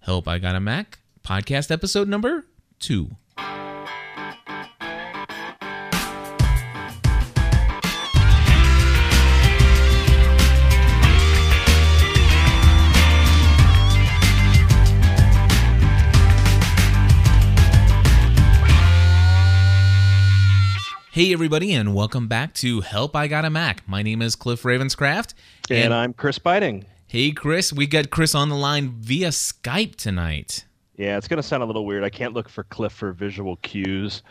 Help I Got a Mac podcast episode number two. Hey, everybody, and welcome back to Help I Got a Mac. My name is Cliff Ravenscraft. And, I'm Chris Biting. Hey, Chris, we got Chris on the line via Skype tonight. Yeah, it's going to sound a little weird. I can't look for Cliff for visual cues,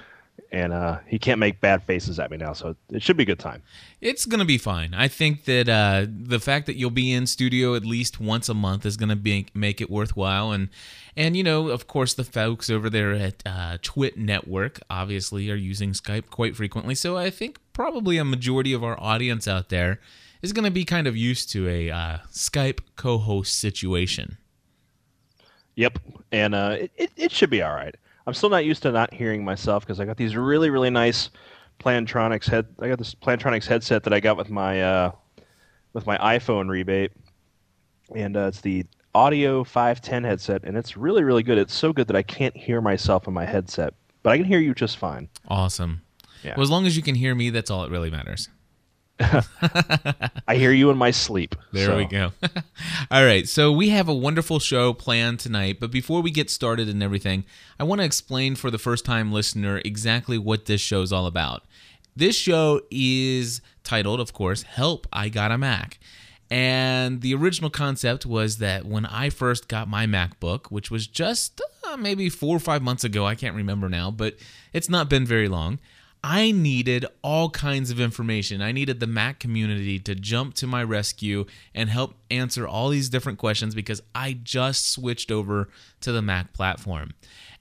and uh, he can't make bad faces at me now, so it should be a good time. It's going to be fine. I think that uh, the fact that you'll be in studio at least once a month is going to be make it worthwhile. And and you know, of course, the folks over there at uh, Twit Network obviously are using Skype quite frequently. So I think probably a majority of our audience out there is going to be kind of used to a uh, Skype co-host situation. Yep, and uh, it, it, it should be all right. I'm still not used to not hearing myself because I got these really really nice Plantronics head. I got this Plantronics headset that I got with my uh, with my iPhone rebate, and uh, it's the Audio 510 headset, and it's really really good. It's so good that I can't hear myself in my headset, but I can hear you just fine. Awesome. Yeah. Well, as long as you can hear me, that's all that really matters. I hear you in my sleep. There so. we go. All right. So we have a wonderful show planned tonight. But before we get started and everything, I want to explain for the first time listener exactly what this show is all about. This show is titled, of course, Help I Got a Mac. And the original concept was that when I first got my MacBook, which was just uh, maybe four or five months ago, I can't remember now, but it's not been very long. I needed all kinds of information. I needed the Mac community to jump to my rescue and help answer all these different questions because I just switched over to the Mac platform.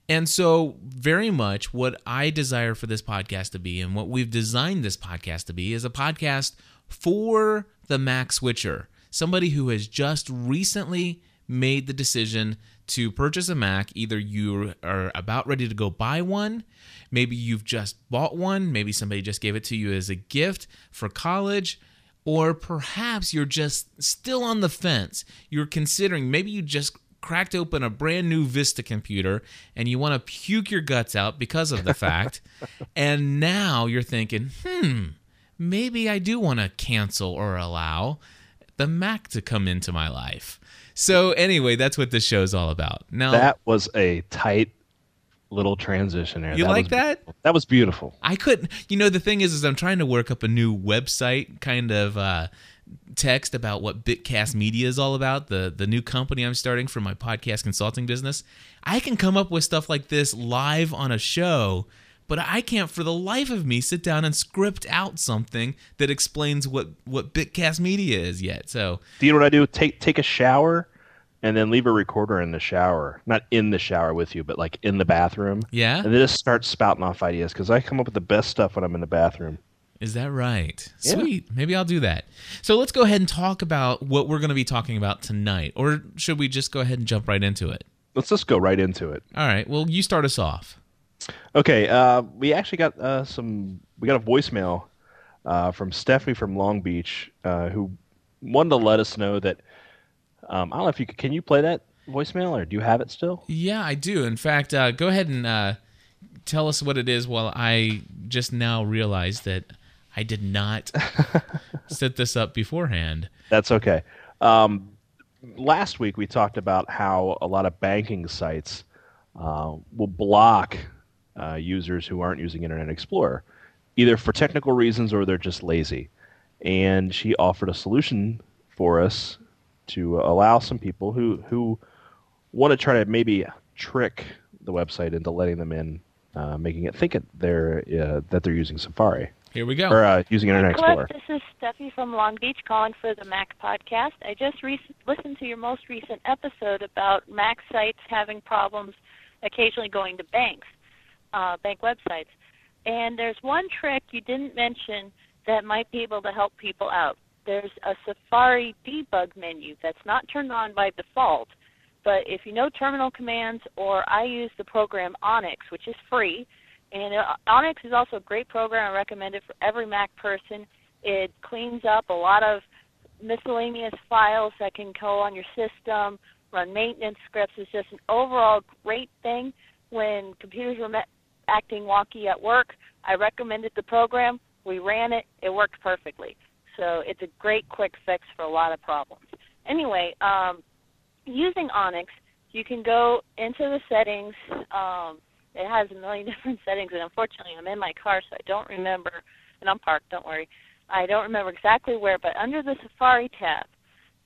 And so, very much what I desire for this podcast to be and what we've designed this podcast to be is a podcast for the Mac switcher, somebody who has just recently made the decision to purchase a Mac. Either you are about ready to go buy one, maybe you've just bought one, maybe somebody just gave it to you as a gift for college, or perhaps you're just still on the fence. You're considering, maybe you just cracked open a brand new Vista computer and you want to puke your guts out because of the fact. and now you're thinking, hmm, maybe I do want to cancel or allow the Mac to come into my life. So anyway, that's what this show's all about. Now that was a tight little transition there. You that like that? Beautiful. That was beautiful. I couldn't. You know, the thing is, is I'm trying to work up a new website kind of uh, text about what Bitcast Media is all about. The the new company I'm starting for my podcast consulting business. I can come up with stuff like this live on a show. But I can't, for the life of me, sit down and script out something that explains what what Bitcast Media is yet. So, do you know what I do? Take take a shower, and then leave a recorder in the shower, not in the shower with you, but like in the bathroom. Yeah. And then just start spouting off ideas because I come up with the best stuff when I'm in the bathroom. Is that right? Yeah. Sweet. Maybe I'll do that. So let's go ahead and talk about what we're going to be talking about tonight. Or should we just go ahead and jump right into it? Let's just go right into it. All right. Well, you start us off. Okay. Uh, we actually got uh, some, we got a voicemail uh, from Stephanie from Long Beach uh, who wanted to let us know that um, I don't know if you can you play that voicemail or do you have it still? Yeah, I do. In fact, uh, go ahead and uh, tell us what it is. While I just now realized that I did not set this up beforehand. That's okay. Um, last week we talked about how a lot of banking sites uh, will block uh, users who aren't using Internet Explorer, either for technical reasons or they're just lazy. And she offered a solution for us to allow some people who who want to try to maybe trick the website into letting them in, uh, making it think it they're uh, that they're using Safari Here we go. or uh, using Internet Explorer. Cliff. This is Steffi from Long Beach calling for the Mac podcast. I just re- listened to your most recent episode about Mac sites having problems occasionally going to banks, uh, bank websites. And there's one trick you didn't mention that might be able to help people out. There's a Safari debug menu that's not turned on by default, but if you know terminal commands, or I use the program Onyx, which is free, and uh, Onyx is also a great program. I recommend it for every Mac person. It cleans up a lot of miscellaneous files that can go on your system run maintenance scripts. It's just an overall great thing. When computers were acting wonky at work, I recommended the program. We ran it. It worked perfectly. So it's a great quick fix for a lot of problems. Anyway, um, using Onyx, you can go into the settings. Um, it has a million different settings, and unfortunately, I'm in my car, so I don't remember. And I'm parked. Don't worry. I don't remember exactly where, but under the Safari tab,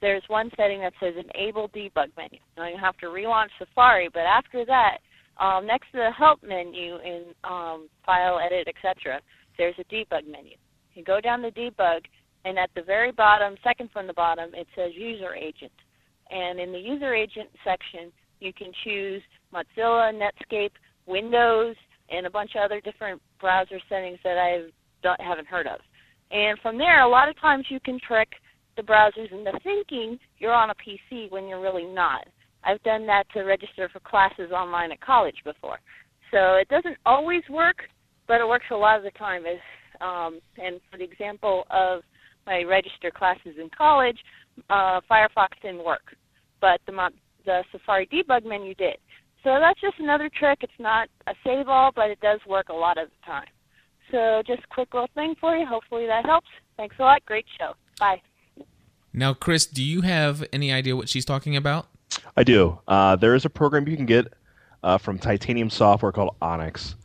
there's one setting that says Enable Debug Menu. Now you have to relaunch Safari, but after that, um, next to the Help menu in um, File, Edit, etc., there's a Debug menu. You go down to Debug, and at the very bottom, second from the bottom, it says User Agent. And in the User Agent section, you can choose Mozilla, Netscape, Windows, and a bunch of other different browser settings that I haven't heard of. And from there, a lot of times you can trick the browsers into thinking you're on a PC when you're really not. I've done that to register for classes online at college before. So it doesn't always work, but it works a lot of the time. As, um, and for the example of my register classes in college, uh, Firefox didn't work, but the, the Safari debug menu did. So that's just another trick. It's not a save all, but it does work a lot of the time. So just a quick little thing for you. Hopefully that helps. Thanks a lot. Great show. Bye. Now, Chris, do you have any idea what she's talking about? I do. Uh, there is a program you can get uh, from Titanium Software called Onyx,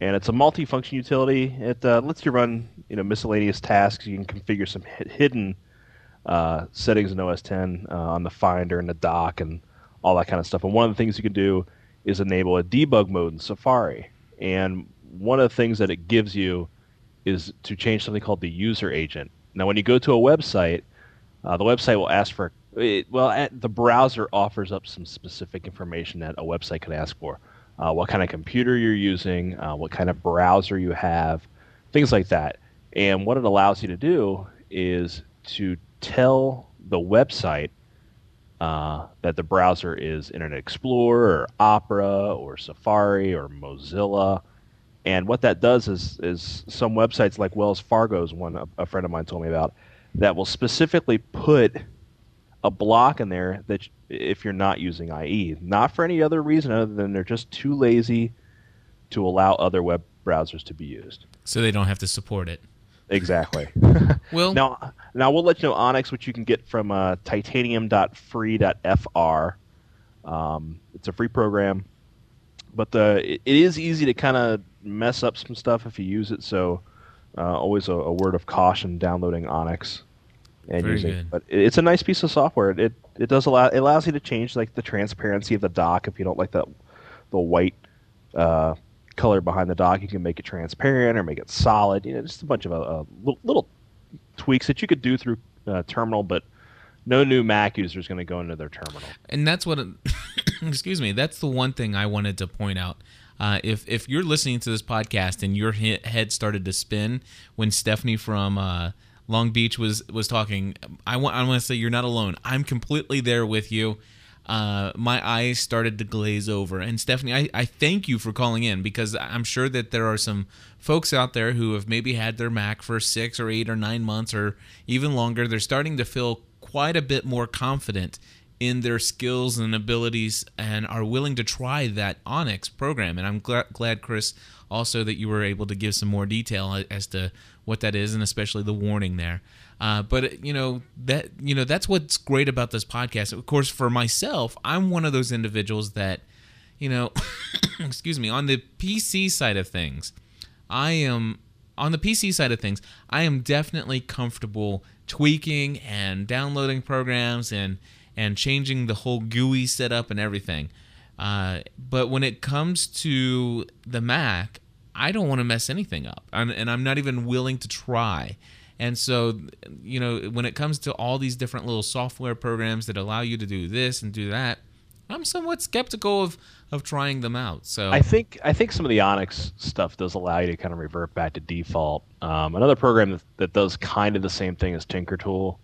and it's a multi-function utility. It uh, lets you run you know miscellaneous tasks. You can configure some hidden uh, settings in OS 10 uh, on the Finder and the dock and all that kind of stuff. And one of the things you can do is enable a debug mode in Safari. And one of the things that it gives you is to change something called the user agent. Now, when you go to a website, uh, the website will ask for it, well, the browser offers up some specific information that a website could ask for. Uh, what kind of computer you're using, uh, what kind of browser you have, things like that. And what it allows you to do is to tell the website uh, that the browser is Internet Explorer or Opera or Safari or Mozilla. And what that does is, is some websites like Wells Fargo's one a, a friend of mine told me about that will specifically put a block in there that if you're not using IE, not for any other reason other than they're just too lazy to allow other web browsers to be used. So they don't have to support it. Exactly. well, now, now we'll let you know Onyx, which you can get from uh, titanium.free.fr. Um, it's a free program, but the it, it is easy to kind of mess up some stuff if you use it. So, uh, always a, a, word of caution downloading Onyx and Very using. Good. But it's a nice piece of software. It it does allow it allows you to change like the transparency of the dock if you don't like the the white uh, color behind the dock. You can make it transparent or make it solid. You know, just a bunch of uh, uh little tweaks that you could do through uh, terminal, but no new Mac user is going to go into their terminal. And that's what, excuse me, that's the one thing I wanted to point out. Uh, if if you're listening to this podcast and your head started to spin when Stephanie from uh, Long Beach was was talking, I want I want to say you're not alone. I'm completely there with you. Uh, my eyes started to glaze over. And Stephanie, I, I thank you for calling in because I'm sure that there are some folks out there who have maybe had their Mac for six or eight or nine months or even longer. They're starting to feel quite a bit more confident in their skills and abilities and are willing to try that Onyx program. And I'm gl- glad, Chris, also that you were able to give some more detail as to what that is and especially the warning there. Uh, but you know that you know that's what's great about this podcast. Of course, for myself, I'm one of those individuals that, you know, excuse me, on the PC side of things, I am on the PC side of things. I am definitely comfortable tweaking and downloading programs and and changing the whole GUI setup and everything. Uh, but when it comes to the Mac, I don't want to mess anything up, and, and I'm not even willing to try. And so, you know, when it comes to all these different little software programs that allow you to do this and do that, I'm somewhat skeptical of of trying them out. So I think I think some of the Onyx stuff does allow you to kind of revert back to default. Um, another program that, that, does kind of the same thing as Tinkertool.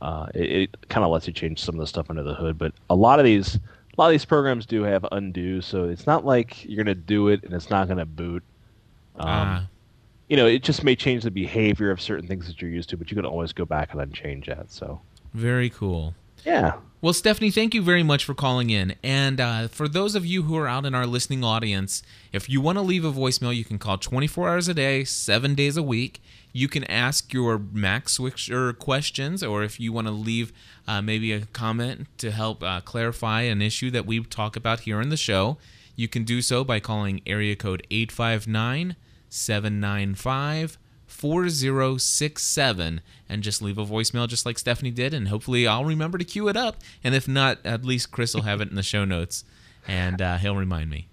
Uh, it, it kind of lets you change some of the stuff under the hood, but a lot of these a lot of these programs do have undo, so it's not like you're going to do it and it's not going to boot. Um, ah you know, it just may change the behavior of certain things that you're used to, but you can always go back and unchange that. So very cool. Yeah. Well, Stephanie, thank you very much for calling in. And uh, for those of you who are out in our listening audience, if you want to leave a voicemail, you can call 24 hours a day, seven days a week. You can ask your Mac Switcher questions, or if you want to leave uh, maybe a comment to help uh, clarify an issue that we talk about here in the show, you can do so by calling area code 859 795 4067 and just leave a voicemail just like Stephanie did and hopefully I'll remember to cue it up and if not at least Chris will have it in the show notes and uh, he'll remind me.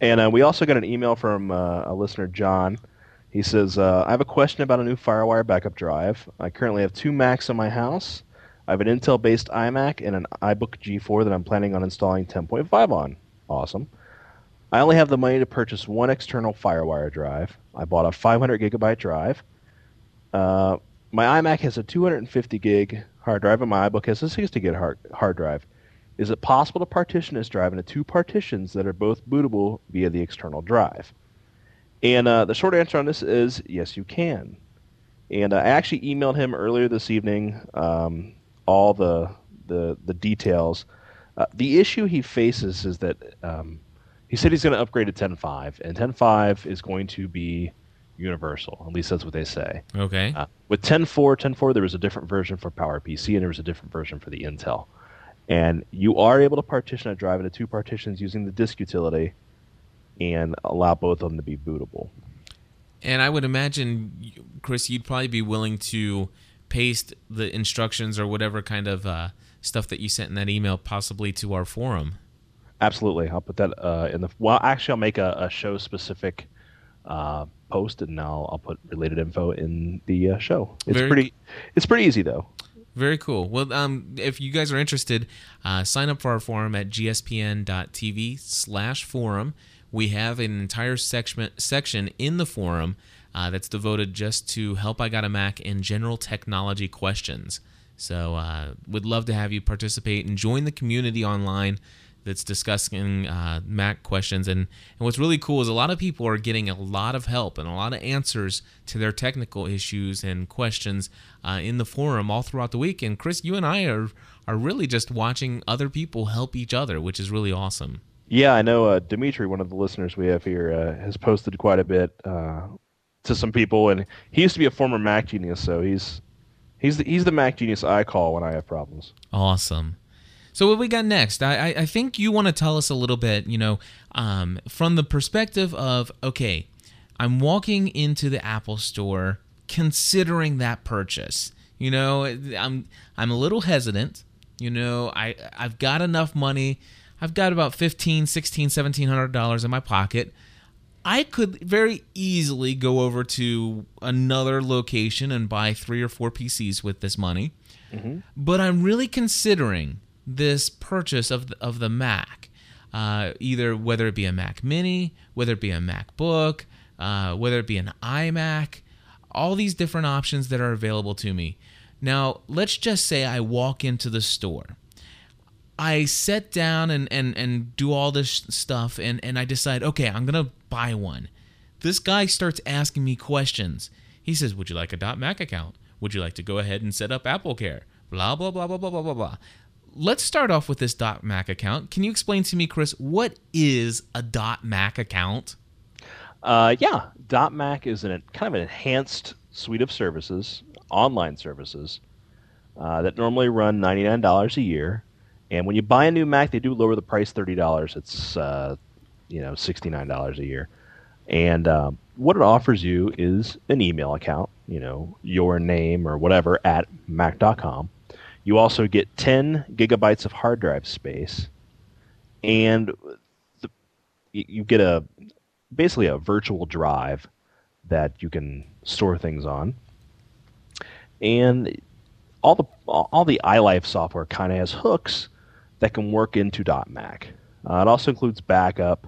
And uh, we also got an email from uh, a listener, John. He says, uh, I have a question about a new FireWire backup drive. I currently have two Macs in my house. I have an Intel based iMac and an iBook G4 that I'm planning on installing 10.5 on. Awesome. I only have the money to purchase one external FireWire drive. I bought a 500 gigabyte drive. Uh, my iMac has a 250 gig hard drive, and my iBook has a 60 gig hard, hard drive. Is it possible to partition this drive into two partitions that are both bootable via the external drive? And uh, the short answer on this is yes, you can. And uh, I actually emailed him earlier this evening um, all the the, the details. Uh, the issue he faces is that um, he said he's going to upgrade to 10.5, and 10.5 is going to be universal. At least that's what they say. Okay. Uh, with 10.4, 10.4, there was a different version for PowerPC, and there was a different version for the Intel. And you are able to partition a drive into two partitions using the disk utility, and allow both of them to be bootable. And I would imagine, Chris, you'd probably be willing to paste the instructions or whatever kind of uh, stuff that you sent in that email, possibly to our forum. Absolutely, I'll put that uh, in the. Well, actually, I'll make a, a show specific uh, post, and I'll I'll put related info in the uh, show. It's Very- pretty. It's pretty easy though. Very cool. Well, um, if you guys are interested, uh, sign up for our forum at gspn.tv slash forum. We have an entire section section in the forum uh, that's devoted just to help I Got a Mac and general technology questions. So, uh, would love to have you participate and join the community online that's discussing uh, Mac questions. And, and what's really cool is a lot of people are getting a lot of help and a lot of answers to their technical issues and questions uh, in the forum all throughout the week. And Chris, you and I are are really just watching other people help each other, which is really awesome. Yeah, I know. Uh, Dimitri, one of the listeners we have here, uh, has posted quite a bit uh, to some people, and he used to be a former Mac genius, so he's he's the, he's the Mac genius I call when I have problems. Awesome. So what we got next? I, I, I think you want to tell us a little bit, you know, um, from the perspective of okay, I'm walking into the Apple Store, considering that purchase. You know, I'm I'm a little hesitant. You know, I I've got enough money. I've got about 15, 16, 1700 dollars in my pocket. I could very easily go over to another location and buy three or four PCs with this money. But I'm really considering this purchase of the, of the Mac, uh, either whether it be a Mac Mini, whether it be a MacBook, uh, whether it be an iMac, all these different options that are available to me. Now, let's just say I walk into the store. I sit down and, and, and do all this stuff, and, and I decide, okay, I'm going to buy one. This guy starts asking me questions. He says, Would you like a .Mac account? Would you like to go ahead and set up Apple Care? Blah, blah, blah, blah, blah, blah, blah, blah. Let's start off with this .Mac account. Can you explain to me, Chris, what is a .Mac account? Uh, yeah, .Mac is an kind of an enhanced suite of services, online services, uh, that normally run ninety nine dollars a year. And when you buy a new Mac, they do lower the price thirty dollars. It's uh, you know sixty nine dollars a year. And um, what it offers you is an email account, you know, your name or whatever at Mac.com. You also get 10 gigabytes of hard drive space, and the, you get a basically a virtual drive that you can store things on. And all the all the iLife software kind of has hooks that can work into .Mac. Uh, it also includes backup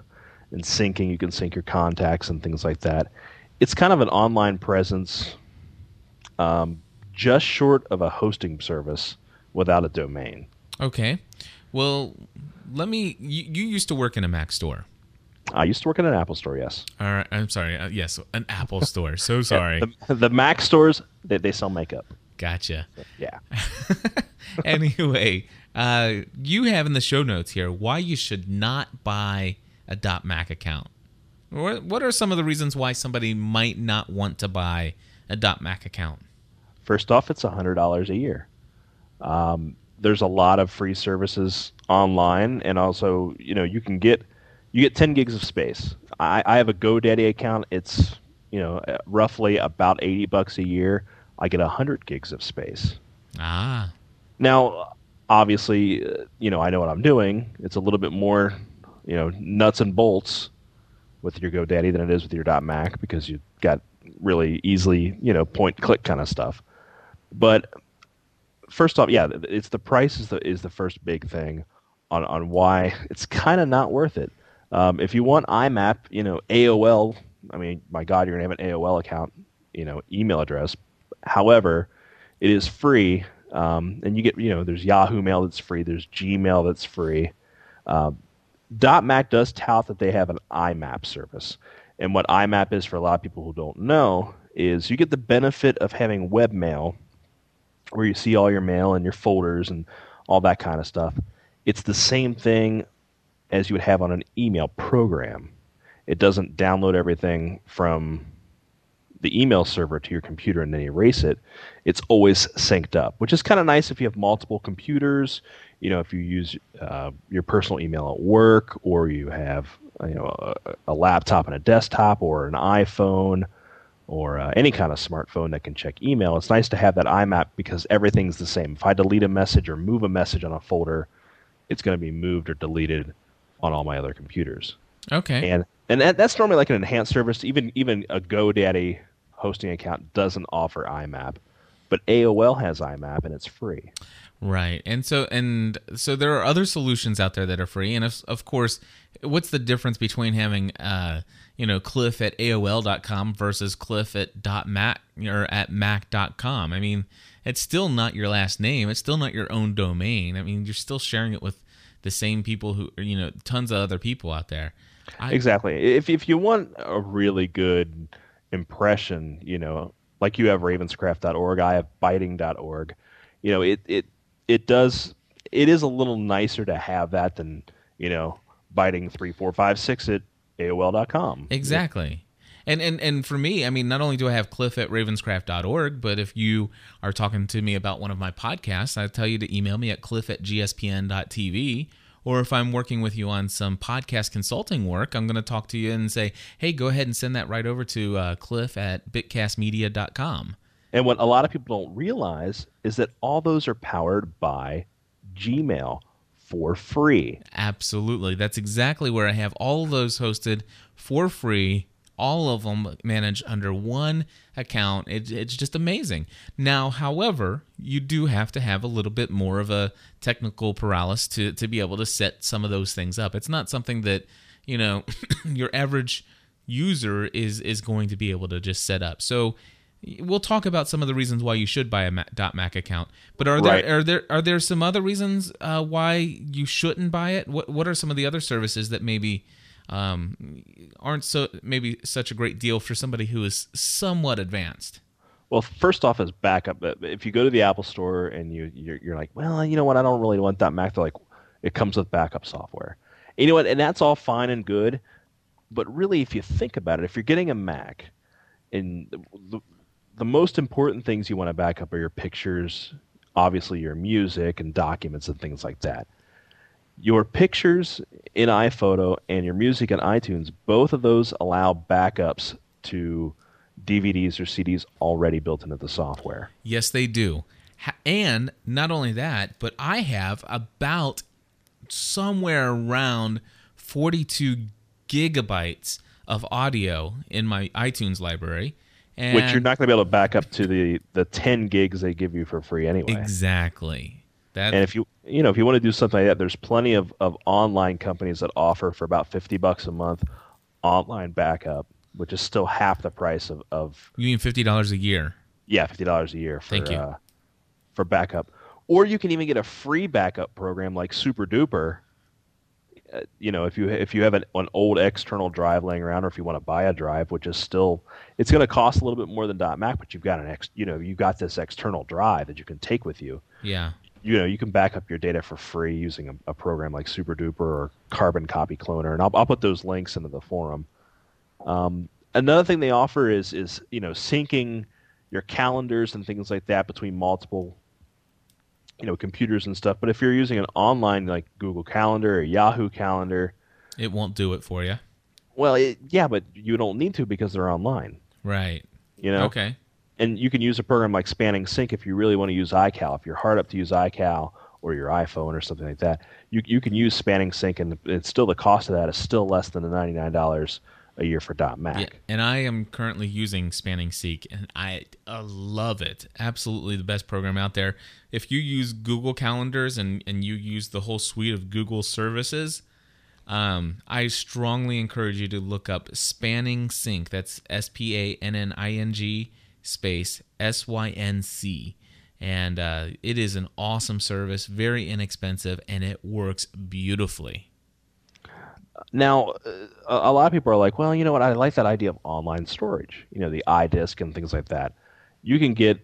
and syncing. You can sync your contacts and things like that. It's kind of an online presence, um, just short of a hosting service without a domain. Okay. Well, let me. You, you used to work in a Mac store. I used to work in an Apple store. Yes, All right. I'm sorry. Uh, yes, an Apple store. So sorry. the, the Mac stores they, they sell makeup. Gotcha. Yeah. anyway, uh, you have in the show notes here why you should not buy a .Mac account. What what are some of the reasons why somebody might not want to buy a .Mac account? First off, it's hundred dollars a year. Um, there's a lot of free services online, and also you know you can get you get 10 gigs of space. I, I have a GoDaddy account. It's you know roughly about 80 bucks a year. I get 100 gigs of space. Ah. Now, obviously, uh, you know I know what I'm doing. It's a little bit more you know nuts and bolts with your GoDaddy than it is with your .Mac because you've got really easily you know point click kind of stuff. But first off, yeah, it's the price is the is the first big thing on on why it's kind of not worth it. Um, if you want IMAP, you know AOL. I mean, my God, you're gonna have an AOL account, you know, email address. However, it is free, um, and you get you know there's Yahoo Mail that's free, there's Gmail that's free. Uh, Mac does tout that they have an IMAP service, and what IMAP is for a lot of people who don't know is you get the benefit of having webmail where you see all your mail and your folders and all that kind of stuff. It's the same thing as you would have on an email program. It doesn't download everything from the email server to your computer and then erase it. It's always synced up, which is kind of nice if you have multiple computers. You know, if you use uh, your personal email at work, or you have you know a, a laptop and a desktop, or an iPhone, or uh, any kind of smartphone that can check email, it's nice to have that IMAP because everything's the same. If I delete a message or move a message on a folder, it's going to be moved or deleted on all my other computers. Okay. And and that, that's normally like an enhanced service. Even even a GoDaddy hosting account doesn't offer IMAP, but AOL has IMAP and it's free. Right. And so and so there are other solutions out there that are free and of, of course what's the difference between having uh you know cliff at aol.com versus cliff at dot .mac or at mac.com. I mean, it's still not your last name. It's still not your own domain. I mean, you're still sharing it with the same people who you know tons of other people out there. I, exactly. If if you want a really good impression, you know, like you have ravenscraft.org, I have biting.org. You know, it it it does it is a little nicer to have that than you know biting three four five six at AOL.com. Exactly. And, and and for me, I mean, not only do I have Cliff at ravenscraft.org, but if you are talking to me about one of my podcasts, I tell you to email me at cliff at gspn.tv. Or if I'm working with you on some podcast consulting work, I'm going to talk to you and say, hey, go ahead and send that right over to uh, cliff at bitcastmedia.com. And what a lot of people don't realize is that all those are powered by Gmail for free. Absolutely. That's exactly where I have all those hosted for free. All of them managed under one account. It, it's just amazing. Now, however, you do have to have a little bit more of a technical paralysis to, to be able to set some of those things up. It's not something that, you know, your average user is is going to be able to just set up. So we'll talk about some of the reasons why you should buy a .Mac account. But are there right. are there are there some other reasons uh, why you shouldn't buy it? What what are some of the other services that maybe um, aren't so maybe such a great deal for somebody who is somewhat advanced? Well, first off, is backup. If you go to the Apple Store and you you're, you're like, well, you know what, I don't really want that Mac. They're like, it comes with backup software. And you know what, and that's all fine and good. But really, if you think about it, if you're getting a Mac, and the, the most important things you want to back up are your pictures, obviously your music and documents and things like that. Your pictures in iPhoto and your music in iTunes, both of those allow backups to DVDs or CDs already built into the software. Yes, they do. And not only that, but I have about somewhere around 42 gigabytes of audio in my iTunes library and Which you're not going to be able to back up to the, the 10 gigs they give you for free anyway. Exactly. That, and if you you know if you want to do something like that, there's plenty of, of online companies that offer for about 50 bucks a month online backup, which is still half the price of, of You mean $50 a year? Yeah, $50 a year for Thank you. Uh, for backup. Or you can even get a free backup program like Super Duper you know, if you if you have an, an old external drive laying around, or if you want to buy a drive, which is still, it's going to cost a little bit more than .Mac, but you've got an ex, you know, you've got this external drive that you can take with you. Yeah. you know you can back up your data for free using a, a program like SuperDuper or Carbon Copy Cloner, and I'll, I'll put those links into the forum. Um, another thing they offer is is you know syncing your calendars and things like that between multiple you know computers and stuff. But if you're using an online like Google Calendar or Yahoo Calendar, It won't do it for you. well, it, yeah, but you don't need to because they're online. Right. You know, Okay. and you can use a program like Spanning Sync if you really want to use iCal. If you're hard up to use iCal or your iPhone or something like that, you you can use Spanning Sync, and it's still the cost of that is still less than the ninety nine dollars a year for dot .Mac. Yeah, and I am currently using Spanning Sync, and I uh, love it. Absolutely the best program out there. If you use Google Calendars and, and you use the whole suite of Google services, um, I strongly encourage you to look up Spanning Sync. That's S P A N N I N G space S Y N C. And uh, it is an awesome service, very inexpensive, and it works beautifully. Now, uh, a lot of people are like, well, you know what? I like that idea of online storage. You know, the iDisk and things like that. You can get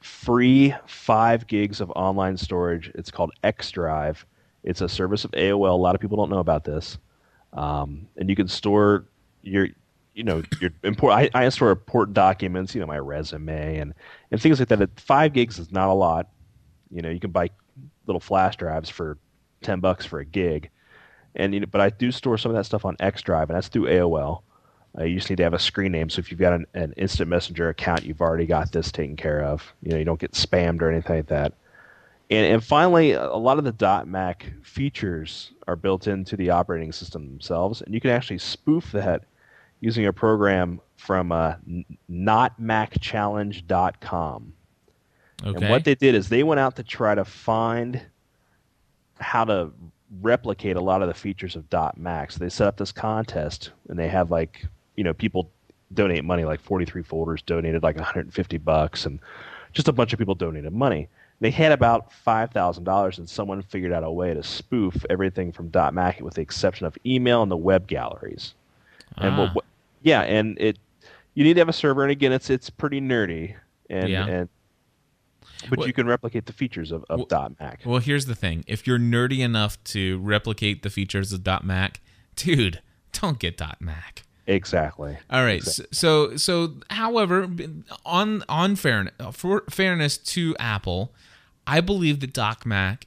free five gigs of online storage. It's called xDrive. It's a service of AOL. A lot of people don't know about this, um, and you can store your, you know, your import. I, I store important documents. You know, my resume and and things like that. At five gigs is not a lot. You know, you can buy little flash drives for ten bucks for a gig and you know, but I do store some of that stuff on X Drive, and that's through AOL. Uh, you just need to have a screen name. So if you've got an, an instant messenger account, you've already got this taken care of. You know, you don't get spammed or anything like that. And and finally, a lot of the dot .Mac features are built into the operating system themselves, and you can actually spoof that using a program from uh, notmacchallenge.com. Okay. And what they did is they went out to try to find how to replicate a lot of the features of .Mac. So they set up this contest, and they have like you know people donate money, like 43 folders donated like 150 bucks, and just a bunch of people donated money. They had about five thousand dollars, and someone figured out a way to spoof everything from dot .Mac, with the exception of email and the web galleries. And what, Ah. what- yeah, and it you need to have a server, and again, it's it's pretty nerdy, and Yeah. and but What- you can replicate the features of, of .Mac. Well, here's the thing: if you're nerdy enough to replicate the features of .Mac, dude, don't get .Mac. Exactly. All right. s- So, so, however, on on fairness, for fairness to Apple, I believe that .Mac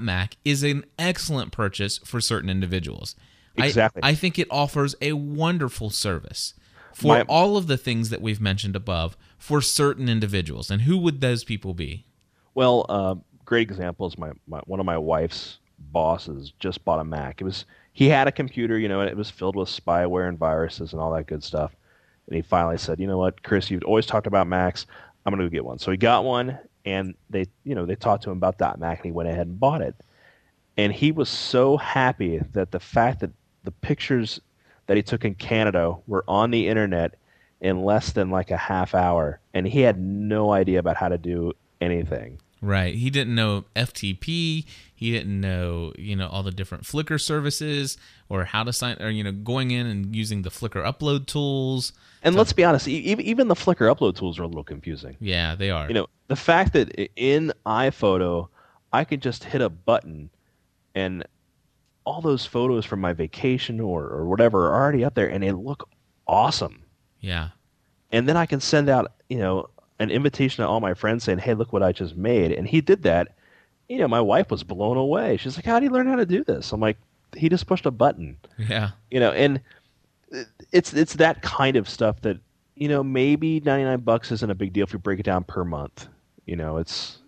.Mac is an excellent purchase for certain individuals. I- Exactly. I, think it offers a wonderful service for My- all of the things that we've mentioned above for certain individuals. And who would those people be? Well, uh, great example is my, my one of my wife's bosses just bought a Mac. It was he had a computer, you know, and it was filled with spyware and viruses and all that good stuff. And he finally said, "You know what, Chris? You've always talked about Macs. I'm going to go get one." So he got one, and they, you know, they talked to him about that Mac, and he went ahead and bought it. And he was so happy that the fact that the pictures that he took in Canada were on the internet in less than like a half hour, and he had no idea about how to do anything. Right. He didn't know FTP. He didn't know, you know, all the different Flickr services or how to sign, or you know, going in and using the Flickr upload tools. And let's be honest, even even the Flickr upload tools are a little confusing. Yeah, they are. You know, the fact that in iPhoto I could just hit a button and all those photos from my vacation or, or whatever are already up there and they look awesome. yeah. And then I can send out, you know, an invitation to all my friends saying, "Hey, look what I just made." And he did that. You know, my wife was blown away. She's like, "How do you learn how to do this?" I'm like, "He just pushed a button." Yeah. you know and it's it's that kind of stuff that you know maybe 99 bucks isn't a big deal if you break it down per month you know it's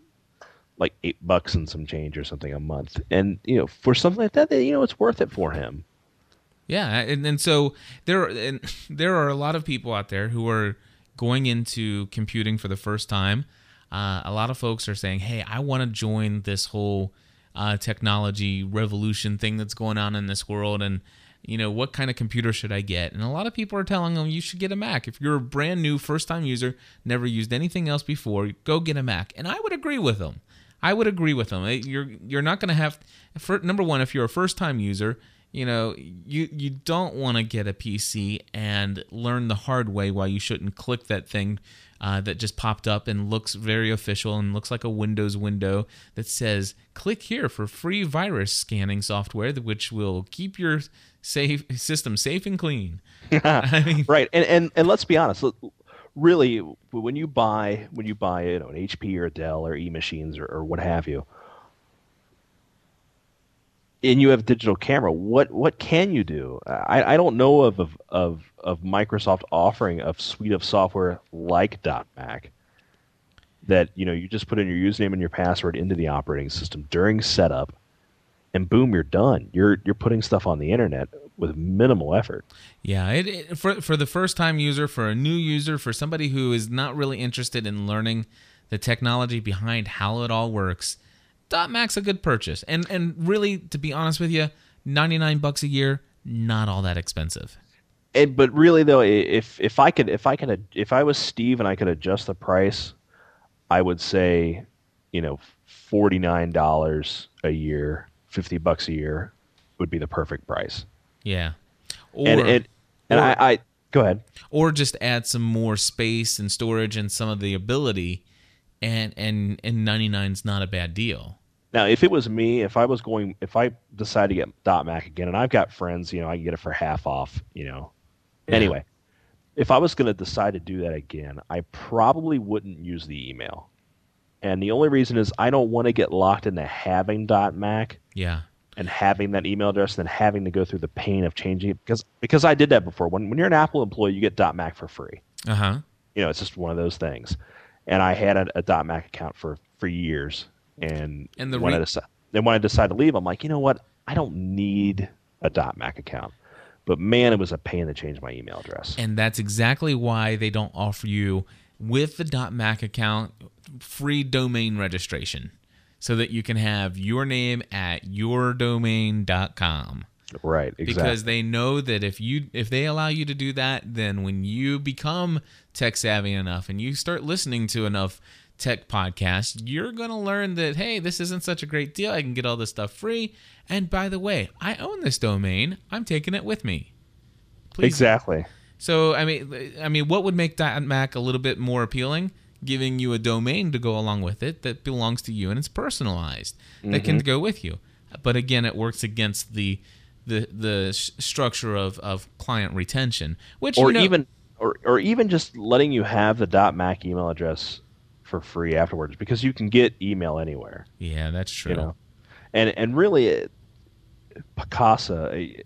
like eight bucks and some change or something a month and you know for something like that you know it's worth it for him Yeah, and and so there and there are a lot of people out there who are going into computing for the first time. Uh, a lot of folks are saying, "Hey, I want to join this whole uh, technology revolution thing that's going on in this world, and you know, what kind of computer should I get?" And a lot of people are telling them you should get a Mac. If you're a brand new first time user, never used anything else before, go get a Mac. And I would agree with them. I would agree with them. You're you're not going to have for number one if you're a first time user, you know, you you don't want to get a PC and learn the hard way why you shouldn't click that thing uh, that just popped up and looks very official and looks like a Windows window that says click here for free virus scanning software which will keep your safe system safe and clean. I mean, right, and, and and let's be honest. Really, when you buy when you buy you know an HP or Dell or E machines or, or what have you, and you have a digital camera, what what can you do? I, I don't know of, of of of Microsoft offering a suite of software like .Mac that you know you just put in your username and your password into the operating system during setup, and boom, you're done. You're you're putting stuff on the internet with minimal effort. Yeah, it, it, for for the first time user, for a new user, for somebody who is not really interested in learning the technology behind how it all works dot Mac's a good purchase, and and really, to be honest with you, ninety nine bucks a year, not all that expensive. And, but really though, if if I could if I could if I was Steve and I could adjust the price, I would say, you know, forty nine dollars a year, fifty bucks a year, would be the perfect price. Yeah, or, and and, and or, I, I go ahead. Or just add some more space and storage and some of the ability, and and and ninety nine is not a bad deal. Now, if it was me, if I was going, if I decide to get Dot Mac again, and I've got friends, you know, I can get it for half off, you know. Yeah. Anyway, if I was going to decide to do that again, I probably wouldn't use the email. And the only reason is I don't want to get locked into having Dot Mac. Yeah. And having that email address, and then having to go through the pain of changing it because because I did that before. When when you're an Apple employee, you get Dot Mac for free. Uh huh. You know, it's just one of those things. And I had a, a Dot Mac account for for years, and, and the when, re- I decide, then when I decide to leave, I'm like, you know what? I don't need a .Mac account. But man, it was a pain to change my email address. And that's exactly why they don't offer you with the .Mac account free domain registration so that you can have your name at yourdomain.com. Right, exactly. Because they know that if you if they allow you to do that, then when you become tech savvy enough and you start listening to enough tech podcasts, you're going to learn that, hey, this isn't such a great deal. I can get all this stuff free. And by the way, I own this domain. I'm taking it with me. Please. Exactly. So, I mean, I mean, what would make that Mac a little bit more appealing? Giving you a domain to go along with it that belongs to you and it's personalized mm-hmm. that can mm-hmm. go with you. But again, it works against the the the structure of, of client retention, which or you know, even or, or even just letting you have the .mac email address for free afterwards because you can get email anywhere. Yeah, that's true. You know, and and really, it, Picasa, uh,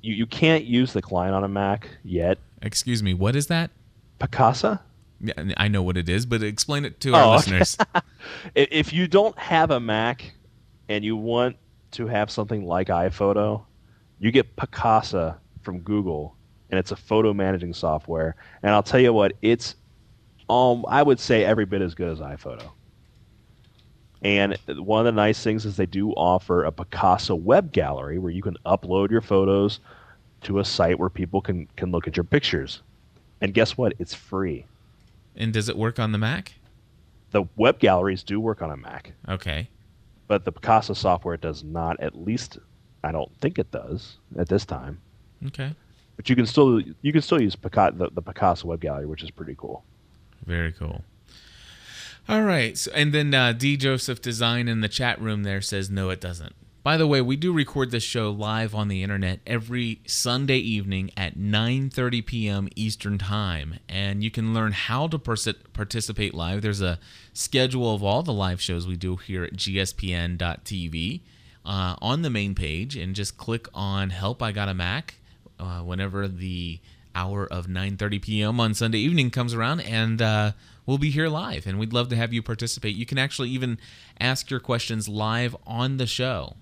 you you can't use the client on a Mac yet. Excuse me, what is that? Picasa. Yeah, I know what it is, but explain it to our oh, listeners. if you don't have a Mac and you want to have something like iPhoto, you get Picasa from Google, and it's a photo managing software. And I'll tell you what, it's um, I would say every bit as good as iPhoto. And one of the nice things is they do offer a Picasa web gallery where you can upload your photos to a site where people can, can look at your pictures. And guess what? It's free. And does it work on the Mac? The web galleries do work on a Mac. Okay. But the Picasa software does not. At least I don't think it does at this time. Okay. But you can still you can still use Picasa, the, the Picasa web gallery, which is pretty cool. Very cool. All right. So, and then uh, D Joseph Design in the chat room there says, no, it doesn't. By the way, we do record this show live on the internet every Sunday evening at 9:30 p.m. Eastern Time, and you can learn how to pers- participate live. There's a schedule of all the live shows we do here at gspn.tv uh, on the main page, and just click on "Help I Got a Mac" uh, whenever the hour of 9:30 p.m. on Sunday evening comes around, and uh, we'll be here live, and we'd love to have you participate. You can actually even ask your questions live on the show.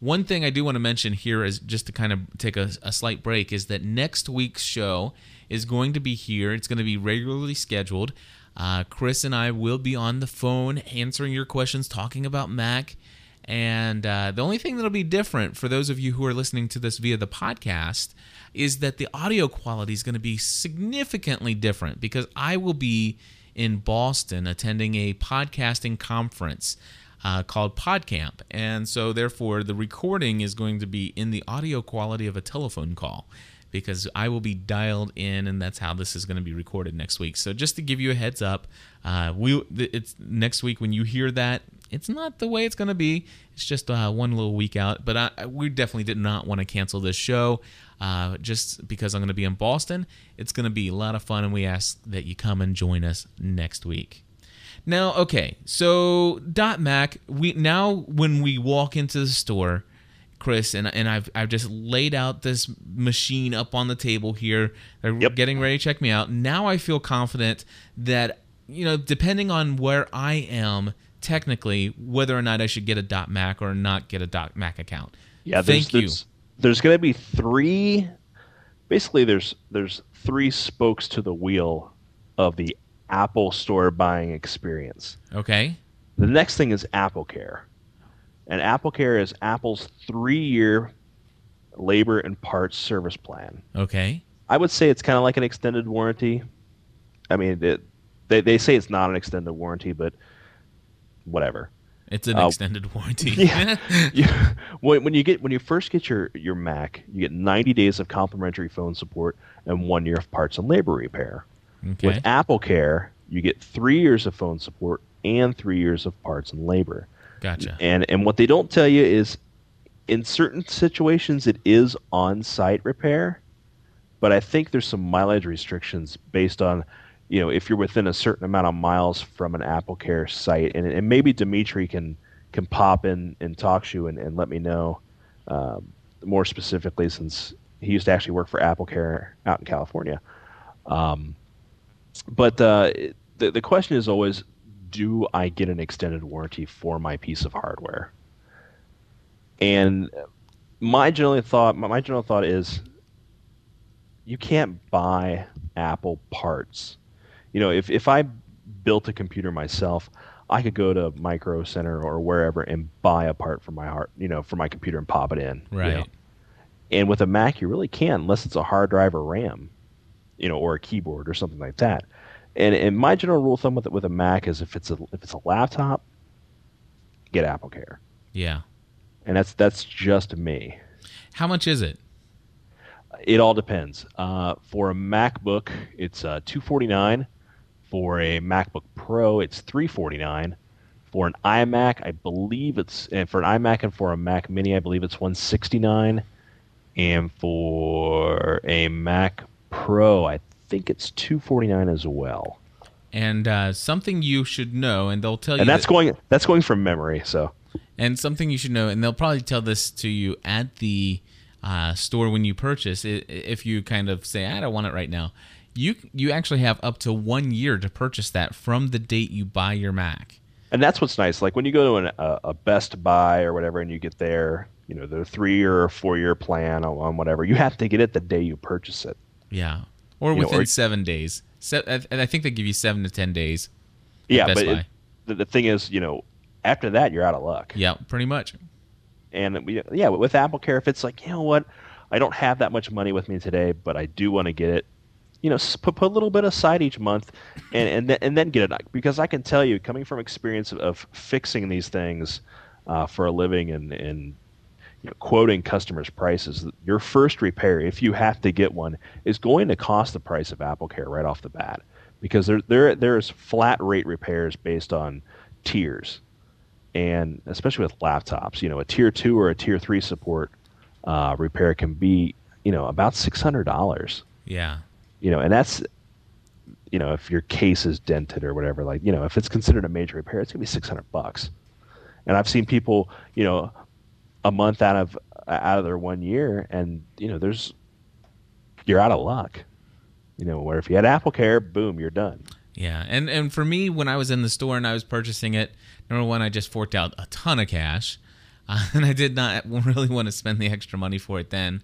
One thing I do want to mention here is just to kind of take a, a slight break is that next week's show is going to be here. It's going to be regularly scheduled. Uh, Chris and I will be on the phone answering your questions, talking about Mac. And uh, the only thing that'll be different for those of you who are listening to this via the podcast is that the audio quality is going to be significantly different because I will be in Boston attending a podcasting conference. Uh, called PodCamp. And so, therefore, the recording is going to be in the audio quality of a telephone call because I will be dialed in, and that's how this is going to be recorded next week. So, just to give you a heads up, uh, we it's next week when you hear that. It's not the way it's going to be. It's just uh, one little week out, but I, we definitely did not want to cancel this show uh, just because I'm going to be in Boston. It's going to be a lot of fun, and we ask that you come and join us next week. Now, okay, so Dot Mac, we now when we walk into the store, Chris, and and I've I've just laid out this machine up on the table here. They're Yep. getting ready to check me out. Now I feel confident that you know, depending on where I am technically, whether or not I should get a Dot Mac or not get a Dot Mac account. Yeah, there's, thank you. there's, there's going to be three. Basically, there's there's three spokes to the wheel of the Apple Store buying experience. Okay. The next thing is Apple Care, and Apple Care is Apple's three-year labor and parts service plan. Okay. I would say it's kind of like an extended warranty. I mean, it, they they say it's not an extended warranty, but whatever. It's an Uh, extended warranty. Yeah. when, when you get when you first get your, your Mac, you get 90 days of complimentary phone support and one year of parts and labor repair. Okay. With Apple Care, you get three years of phone support and three years of parts and labor. Gotcha. And and what they don't tell you is, in certain situations, it is on-site repair, but I think there's some mileage restrictions based on, you know, if you're within a certain amount of miles from an Apple Care site, and, and maybe Dimitri can can pop in and talk to you and, and let me know um, more specifically since he used to actually work for Apple Care out in California. Um, but uh, the the question is always, do I get an extended warranty for my piece of hardware? And my general thought, my, general thought is, you can't buy Apple parts. You know, if if I built a computer myself, I could go to Micro Center or wherever and buy a part for my heart, you know, for my computer and pop it in. you Right. know. And with a Mac, you really can't unless it's a hard drive or RAM, you know, or a keyboard or something like that. And and my general rule of thumb with with a Mac is if it's a if it's a laptop, get Apple Care, yeah. and that's that's just me. How much is it? It all depends. Uh, for a MacBook, it's uh, two forty nine. For a MacBook Pro, it's three forty nine. For an iMac, I believe it's and for an iMac and for a Mac Mini, I believe it's one sixty nine. And for a Mac Pro, I think it's two forty nine as well. And uh, something you should know, and they'll tell you. And that's that- going that's going from memory. So And something you should know, and they'll probably tell this to you at the uh, store when you purchase. If you kind of say, "I don't want it right now," you you actually have up to one year to purchase that from the date you buy your Mac. and that's what's nice. Like when you go to an, a, a Best Buy or whatever, and you get there, you know, the three or four year plan on whatever, you have to get it the day you purchase it. Yeah, or You know, within or- seven days. Se- I I think they give you seven to ten days. Yeah, Best but Buy. it, the, the thing is, you know, after that, you're out of luck. Yeah, pretty much. And we, yeah, with Apple Care, if it's like, you know what, I don't have that much money with me today, but I do want to get it. You know, put, put a little bit aside each month, and and then, and then get it because I can tell you, coming from experience of, of fixing these things uh, for a living and and you know, quoting customers' prices, your first repair, if you have to get one, is going to cost the price of Apple Care right off the bat because there there there's flat rate repairs based on tiers and especially with laptops, you know, a tier two or a tier three support uh, repair can be, you know, about six hundred dollars. Yeah, You know, and that's, you know, if your case is dented or whatever, like, you know, if it's considered a major repair, it's gonna be six hundred bucks. And I've seen people, you know, a month out of out of their one year, and you know, there's you're out of luck. You know, where if you had Apple Care, boom, you're done. yeah. And and for me, when I was in the store and I was purchasing it, number one, I just forked out a ton of cash, uh, and I did not really want to spend the extra money for it then.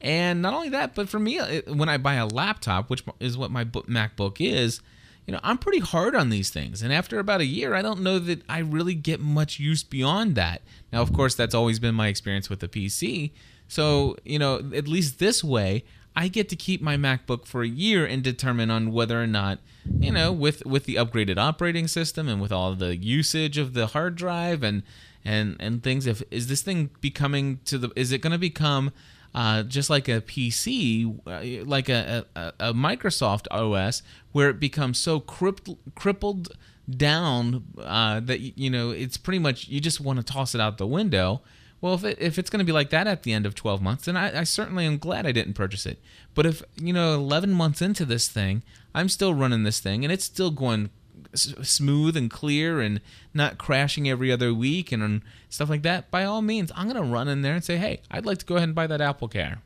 And not only that, but for me, when I buy a laptop, which is what my MacBook is, you know, I'm pretty hard on these things. And after about a year, I don't know that I really get much use beyond that. Now, of course, that's always been my experience with the PC. So, you know, at least this way, I get to keep my MacBook for a year and determine on whether or not, you know, with with the upgraded operating system and with all the usage of the hard drive and and and things if is this thing becoming to the is it going to become uh, just like a PC, uh, like a, a, a, Microsoft OS, where it becomes so crippled, crippled down uh, that you know it's pretty much you just want to toss it out the window. Well, if, it, if it's going to be like that at the end of 12 months, then I, I certainly am glad I didn't purchase it. But if, you know, 11 months into this thing, I'm still running this thing and it's still going smooth and clear and not crashing every other week and, and stuff like that, by all means, I'm going to run in there and say, hey, I'd like to go ahead and buy that Apple Care.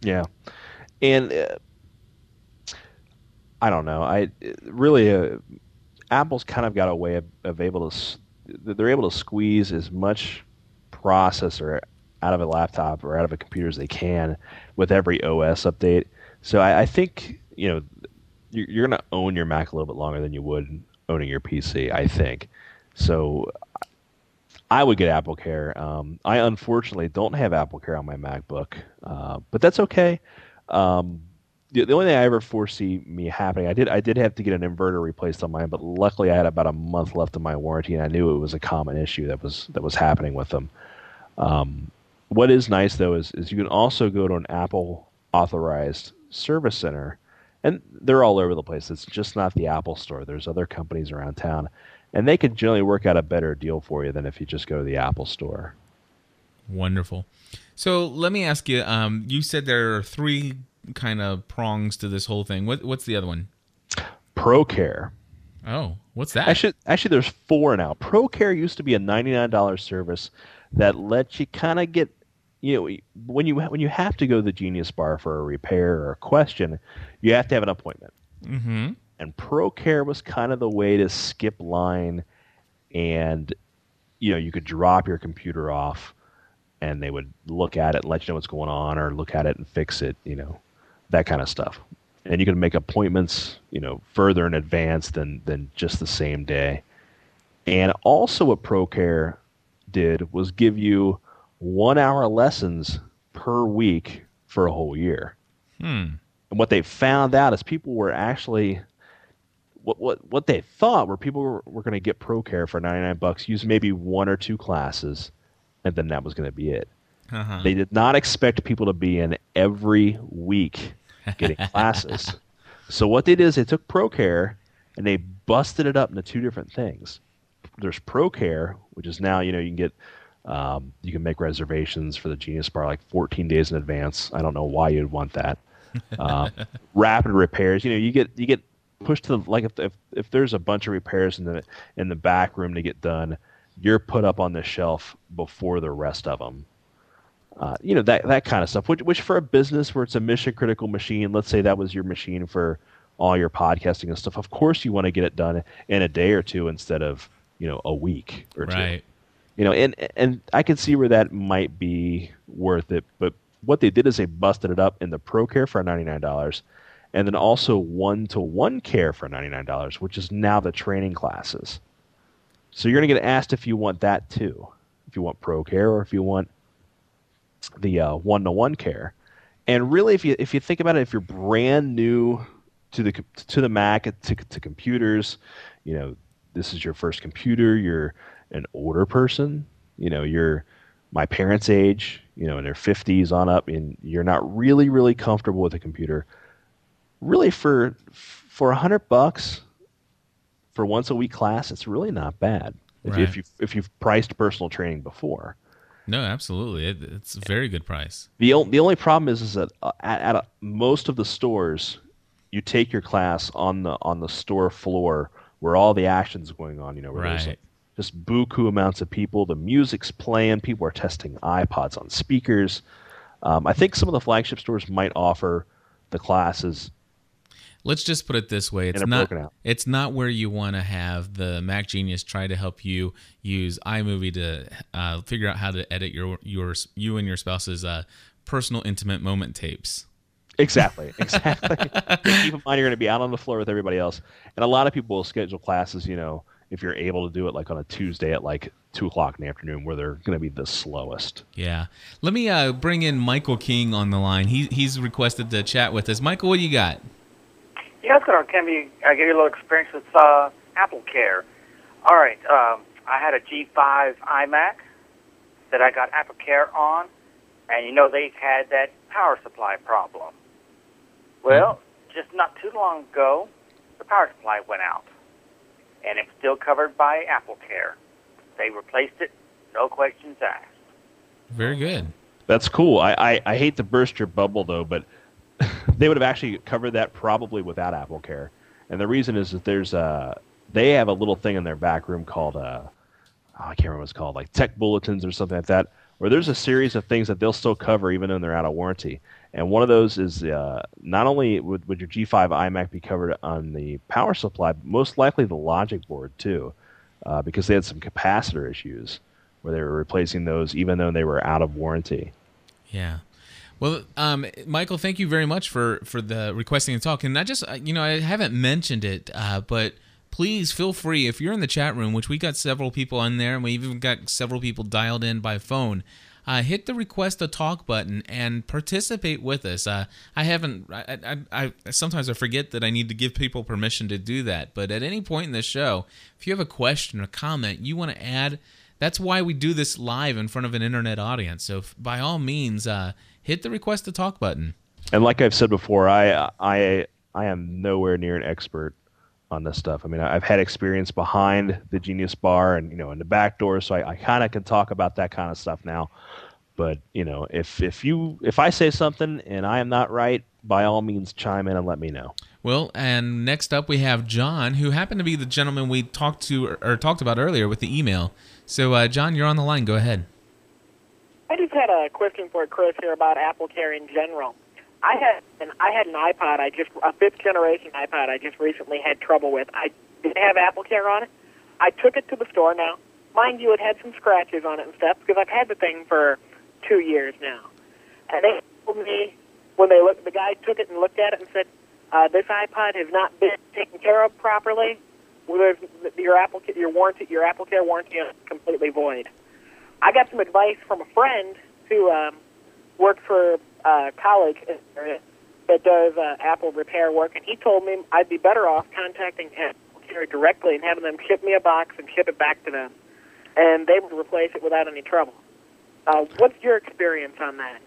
Yeah. And uh, I don't know. I really, uh, Apple's kind of got a way of, of able to, they're able to squeeze as much processor out of a laptop or out of a computer as they can with every OS update. So I, I think you know you're, you're going to own your Mac a little bit longer than you would owning your PC. I think so. I would get Apple Care. Um, I unfortunately don't have Apple Care on my MacBook, uh, but that's okay. Um, the, the only thing I ever foresee me happening, I did I did have to get an inverter replaced on mine, but luckily I had about a month left of my warranty, and I knew it was a common issue that was that was happening with them. Um, what is nice though is is you can also go to an Apple authorized service center, and they're all over the place. It's just not the Apple store. There's other companies around town, and they can generally work out a better deal for you than if you just go to the Apple store. Wonderful. So let me ask you. Um, you said there are three kind of prongs to this whole thing. What what's the other one? ProCare. Oh, what's that? Actually, actually, there's four now. ProCare used to be a ninety-nine dollars service that lets you kind of get, you know, when you when you have to go to the Genius Bar for a repair or a question, you have to have an appointment. Mm-hmm. And ProCare was kind of the way to skip line, and you know, you could drop your computer off, and they would look at it, and let you know what's going on, or look at it and fix it. You know, that kind of stuff and you can make appointments, you know, further in advance than than just the same day. And also, what ProCare did was give you one hour lessons per week for a whole year. Hmm. And what they found out is people were actually what what what they thought were people were, were going to get ProCare for 99 bucks, use maybe one or two classes, and then that was going to be it. Uh-huh. They did not expect people to be in every week getting classes. So what they did is they took ProCare and they busted it up into two different things. There's ProCare, which is now you know you can get um, you can make reservations for the Genius Bar like 14 days in advance. I don't know why you'd want that. Uh, rapid repairs, you know, you get you get pushed to the like if, if if there's a bunch of repairs in the in the back room to get done, you're put up on the shelf before the rest of them. Uh, you know that that kind of stuff. Which, which for a business where it's a mission critical machine, let's say that was your machine for all your podcasting and stuff. Of course, you want to get it done in a day or two instead of you know a week or two. You know, and and I can see where that might be worth it. But what they did is they busted it up in the Pro Care for ninety nine dollars, and then also one to one care for ninety nine dollars, which is now the training classes. So you're going to get asked if you want that too, if you want Pro Care or if you want the one to one care. And really, if you if you think about it, if you're brand new to the to the Mac to to computers, you know this is your first computer. You're an older person. You know you're my parents' age. You know in their 50s on up, and you're not really really comfortable with a computer. Really, for for a hundred bucks for once a week class, it's really not bad. If, Right. you, if you if you've priced personal training before. No, absolutely. It, it's a very good price. The the only problem is is that uh, at, at a, most of the stores, you take your class on the on the store floor where all the action's going on. You know, where there's Right. Just buku amounts of people. The music's playing. People are testing iPods on speakers. Um, I think some of the flagship stores might offer the classes. Let's just put it this way: it's not it's not where you want to have the Mac Genius try to help you use iMovie to uh, figure out how to edit your your you and your spouse's uh, personal intimate moment tapes. Exactly, exactly. Keep in mind you're going to be out on the floor with everybody else, and a lot of people will schedule classes. You know, if you're able to do it like on a Tuesday at like two o'clock in the afternoon where they're going to be the slowest. Yeah. Let me uh, bring in Michael King on the line. He he's requested to chat with us. Michael, what do you got? Yeah, it's going to give you, uh, give you a little experience with uh, Apple Care. All right, um, I had a G5 iMac that I got Apple Care on, and you know they had that power supply problem. Well, just not too long ago, the power supply went out, and it's still covered by Apple Care. They replaced it, no questions asked. Very good. That's cool. I, I, I hate to burst your bubble though, but they would have actually covered that probably without Apple Care. And the reason is that there's a they have a little thing in their back room called uh, oh, I can't remember what it's called, like tech bulletins or something like that, where there's a series of things that they'll still cover even though they're out of warranty. And one of those is uh, not only would, would your G5 iMac be covered on the power supply, but most likely the logic board too, uh, because they had some capacitor issues where they were replacing those even though they were out of warranty. Yeah. Well, um, Michael, thank you very much for for the requesting the talk. And I just, uh, you know, I haven't mentioned it, uh, but please feel free if you're in the chat room, which we got several people in there, and we even got several people dialed in by phone. Uh, hit the request to talk button and participate with us. Uh, I haven't. I, I, I, sometimes I forget that I need to give people permission to do that. But at any point in the show, if you have a question or comment you want to add, that's why we do this live in front of an internet audience. So if, by all means, uh, hit the request to talk button. And like I've said before, I I I am nowhere near an expert on this stuff. I mean, I've had experience behind the Genius Bar and you know in the back door, so I, I kind of can talk about that kind of stuff now. But you know, if if you if I say something and I am not right, by all means chime in and let me know. Well, and next up we have John, who happened to be the gentleman we talked to or, or talked about earlier with the email. So, uh, John, you're on the line. Go ahead. I just had a question for Chris here about Apple Care in general. I had an I had an iPod. I just a fifth generation iPod. I just recently had trouble with. I didn't have Apple Care on it. I took it to the store. Now, mind you, it had some scratches on it and stuff because I've had the thing for two years now. And they told me when they looked, the guy took it and looked at it and said, uh, "This iPod has not been taken care of properly. Well, your Apple your warranty your Apple Care warranty is completely void." I got some advice from a friend who um, worked for uh, college that does uh, Apple repair work, and he told me I'd be better off contacting Apple directly and having them ship me a box and ship it back to them, and they would replace it without any trouble. Uh, what's your experience on that?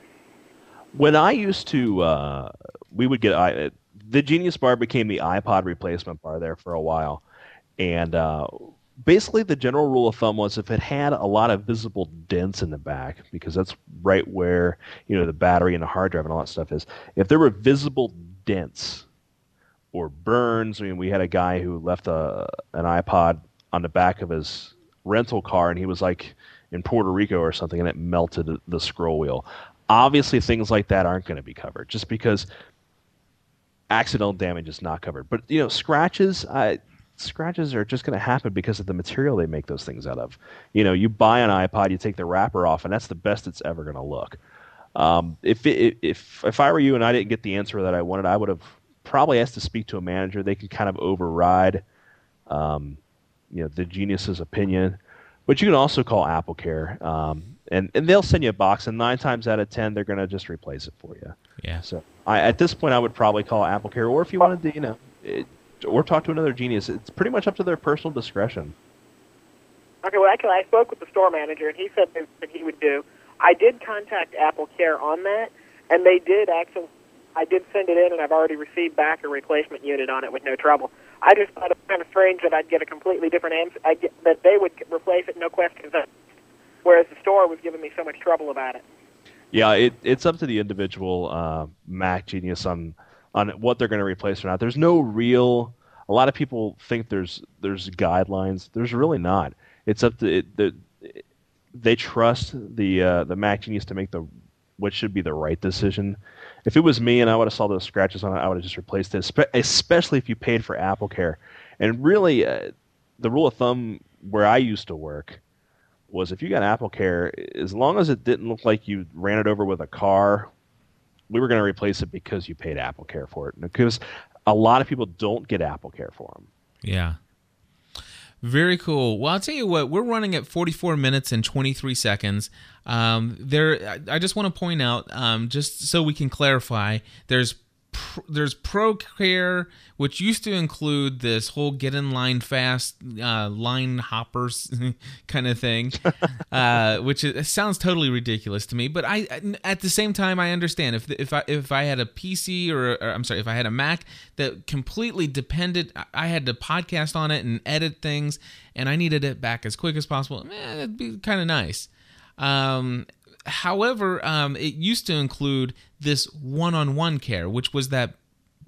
When I used to, uh, we would get I, the Genius Bar became the iPod replacement bar there for a while, and uh, basically the general rule of thumb was if it had a lot of visible dents in the back because that's right where you know the battery and the hard drive and all that stuff is if there were visible dents or burns i mean we had a guy who left a an ipod on the back of his rental car and he was like in puerto rico or something and it melted the scroll wheel. Obviously things like that aren't going to be covered just because accidental damage is not covered. But you know scratches I, scratches are just going to happen because of the material they make those things out of. You know, you buy an iPod, you take the wrapper off, and that's the best it's ever going to look. Um, if it, if if I were you and I didn't get the answer that I wanted, I would have probably asked to speak to a manager. They could kind of override, um, you know, the genius's opinion. But you can also call Apple Care, um, and and they'll send you a box, and nine times out of ten, they're going to just replace it for you. Yeah. So I, at this point, I would probably call Apple Care, or if you wanted to, you know, it, or talk to another genius. It's pretty much up to their personal discretion. Okay, well, actually, I spoke with the store manager, and he said that he would do. I did contact Apple Care on that, and they did actually. I did send it in, and I've already received back a replacement unit on it with no trouble. I just thought it was kind of strange that I'd get a completely different answer. I get, that they would replace it, no questions asked, whereas the store was giving me so much trouble about it. Yeah, it, it's up to the individual uh, Mac genius on on what they're going to replace or not. There's no real. A lot of people think there's there's guidelines. There's really not. It's up to it, the, they trust the uh, the Mac genius to make the what should be the right decision. If it was me and I would have saw those scratches on it, I would have just replaced it. Especially if you paid for Apple Care. And really, uh, the rule of thumb where I used to work was if you got Apple Care, as long as it didn't look like you ran it over with a car we were going to replace it because you paid Apple Care for it. Because a lot of people don't get Apple Care for them. Yeah. Very cool. Well, I'll tell you what, we're running at 44 minutes and 23 seconds. Um, there, I just want to point out, um, just so we can clarify, there's there's ProCare, which used to include this whole get in line fast uh, line hoppers kind of thing, uh, which is, sounds totally ridiculous to me. But I, at the same time, I understand if if I if I had a PC or, or I'm sorry, if I had a Mac that completely depended, I had to podcast on it and edit things, and I needed it back as quick as possible. Eh, it'd be kind of nice. Um, however, um, it used to include this one-on-one care, which was that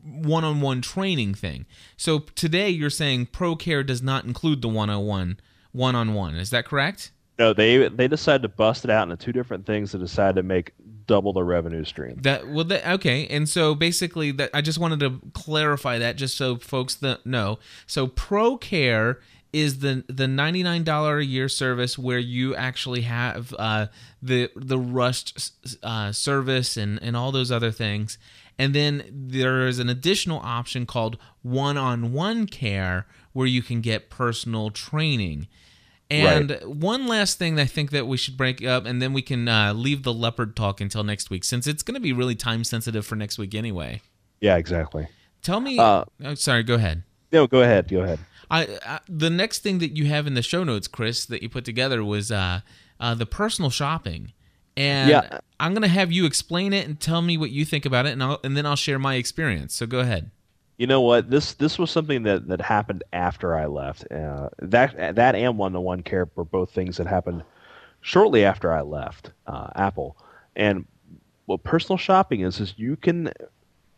one-on-one training thing. So today you're saying ProCare does not include the one-on-one one-on-one. Is that correct? No, they they decided to bust it out into two different things to decide to make double the revenue stream. That well, that, okay, and so basically, that I just wanted to clarify that just so folks that know. So ProCare is the the ninety nine dollar a year service where you actually have uh, the the rushed uh, service and and all those other things, and then there is an additional option called one on one care where you can get personal training. And Right. one last thing I think that we should break up, and then we can uh, leave the leopard talk until next week, since it's going to be really time sensitive for next week anyway. Yeah, exactly. Tell me. Uh, oh, sorry, go ahead. No, go ahead. Go ahead. I, I the next thing that you have in the show notes, Chris, that you put together was uh, uh, the personal shopping, and Yeah. I'm gonna have you explain it and tell me what you think about it, and I'll, and then I'll share my experience. So go ahead. You know what? This this was something that, that happened after I left. Uh, that that and one to one care were both things that happened shortly after I left uh, Apple. And what personal shopping is is you can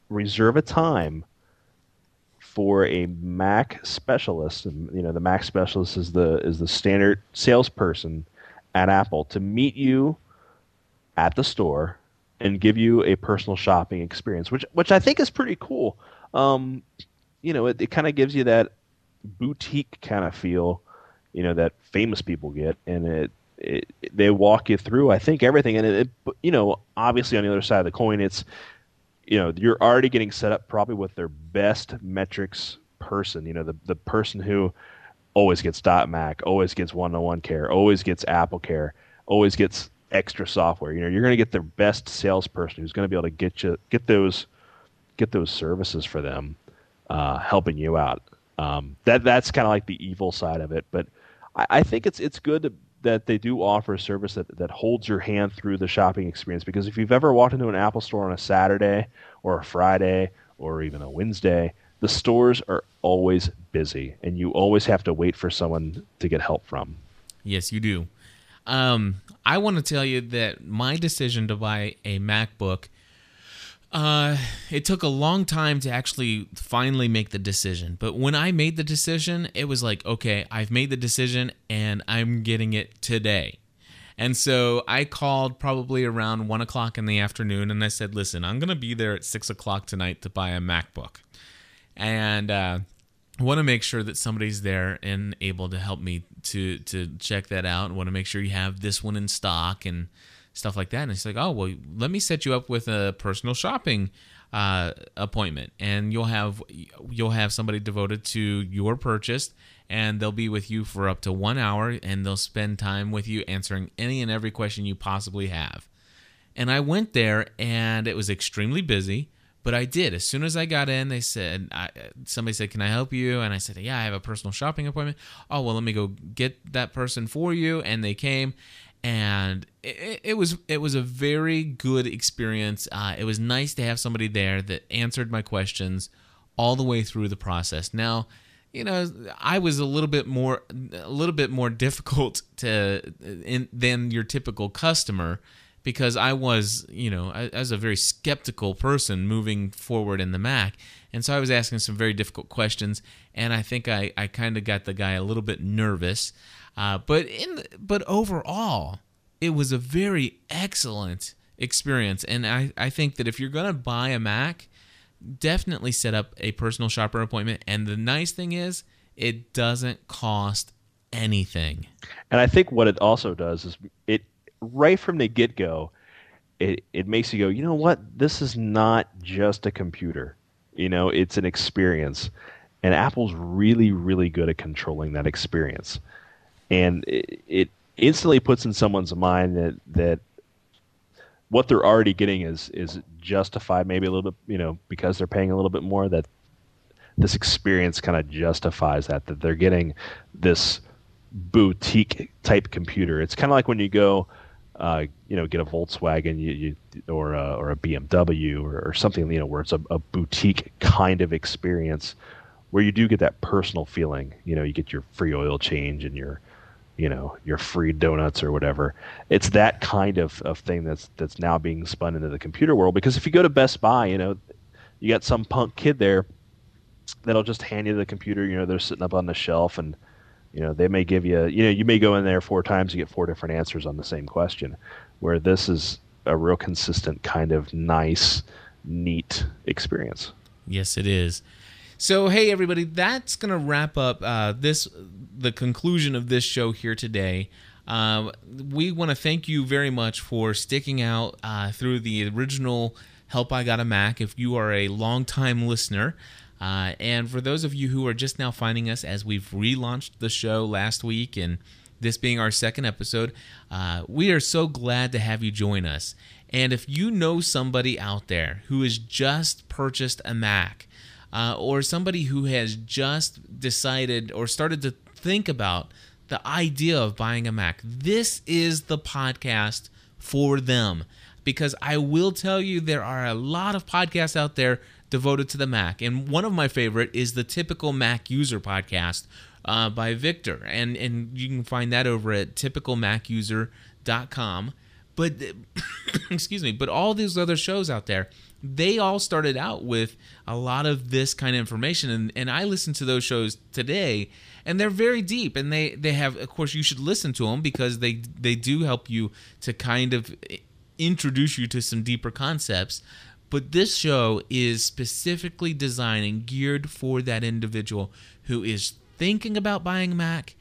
reserve a time for a Mac specialist, and you know the Mac specialist is the is the standard salesperson at Apple to meet you at the store and give you a personal shopping experience, which which I think is pretty cool. Um, you know, it, it kind of gives you that boutique kind of feel, you know, that famous people get, and it, it they walk you through. I think everything, and it, it, you know, obviously on the other side of the coin, it's you know you're already getting set up probably with their best metrics person. You know, the the person who always gets dot Mac, always gets one on one care, always gets Apple Care, always gets extra software. You know, you're going to get their best salesperson who's going to be able to get you get those get those services for them, uh, helping you out. Um, that that's kind of like the evil side of it, but I, I think it's it's good to, that they do offer a service that, that holds your hand through the shopping experience. Because if you've ever walked into an Apple store on a Saturday or a Friday or even a Wednesday, the stores are always busy, and you always have to wait for someone to get help from. Yes, you do. Um, I want to tell you that my decision to buy a MacBook, uh, it took a long time to actually finally make the decision. But when I made the decision, it was like, okay, I've made the decision and I'm getting it today. And so I called probably around one o'clock in the afternoon and I said, listen, I'm going to be there at six o'clock tonight to buy a MacBook. And, uh, want to make sure that somebody's there and able to help me to to check that out and want to make sure you have this one in stock and stuff like that and it's like oh well let me set you up with a personal shopping uh, appointment and you'll have you'll have somebody devoted to your purchase and they'll be with you for up to one hour and they'll spend time with you answering any and every question you possibly have and I went there and it was extremely busy. But I did. As soon as I got in, they said, I, somebody said, Can I help you? And I said, Yeah, I have a personal shopping appointment. Oh, well, let me go get that person for you. And they came. And it, was it was a very good experience. Uh, it was nice to have somebody there that answered my questions all the way through the process. Now, you know, I was a little bit more a little bit more difficult to in, than your typical customer because I was, you know, I, I was a very skeptical person moving forward in the Mac. And so I was asking some very difficult questions, and I think I, I kind of got the guy a little bit nervous. Uh, but in but overall, it was a very excellent experience, and I, I think that if you're gonna buy a Mac, definitely set up a personal shopper appointment. And the nice thing is, it doesn't cost anything. And I think what it also does is it right from the get go, it it makes you go, you know what? This is not just a computer. You know, it's an experience. and Apple's really, really good at controlling that experience, and it, it instantly puts in someone's mind that that what they're already getting is is justified, maybe a little bit, you know, because they're paying a little bit more. That this experience kind of justifies that that they're getting this boutique type computer. It's kind of like when you go, uh, you know, get a Volkswagen, you, you or a, or a BMW or, or something, you know, where it's a, a boutique kind of experience, where you do get that personal feeling. You know, you get your free oil change and your you know your free donuts or whatever. It's that kind of, of thing that's that's now being spun into the computer world. Because if you go to Best Buy, you know, you got some punk kid there that'll just hand you the computer. You know, they're sitting up on the shelf and you know they may give you you know you may go in there four times you get four different answers on the same question where this is a real consistent kind of nice neat experience Yes, it is. So, hey, everybody, that's going to wrap up uh, this the conclusion of this show here today. Uh, we want to thank you very much for sticking out uh, through the original Help I Got a Mac. If you are a longtime listener, uh, and for those of you who are just now finding us as we've relaunched the show last week and this being our second episode, uh, we are so glad to have you join us. And if you know somebody out there who has just purchased a Mac, uh, or somebody who has just decided or started to think about the idea of buying a Mac, this is the podcast for them. Because I will tell you, there are a lot of podcasts out there devoted to the Mac. And one of my favorite is the Typical Mac User podcast uh, by Victor. And, and you can find that over at typicalmacuser.com. But, excuse me, but all these other shows out there, they all started out with a lot of this kind of information. And, and i listen to those shows today and they're very deep and they they have of course you should listen to them because they they do help you to kind of introduce you to some deeper concepts. But this show is specifically designed and geared for that individual who is thinking about buying a mac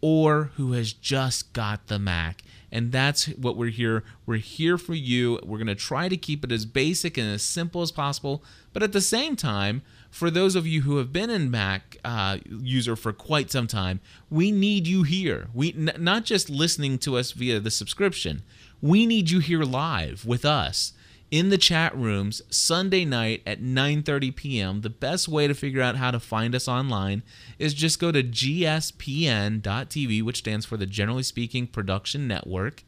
or who has just got the mac and that's what we're here. We're here for you. We're going to try to keep it as basic and as simple as possible, but at the same time, for those of you who have been in Mac uh, user for quite some time, we need you here. We n- not just listening to us via the subscription. We need you here live with us in the chat rooms Sunday night at 9:30 p.m. The best way to figure out how to find us online is just go to gspn.tv, which stands for the Generally Speaking Production Network,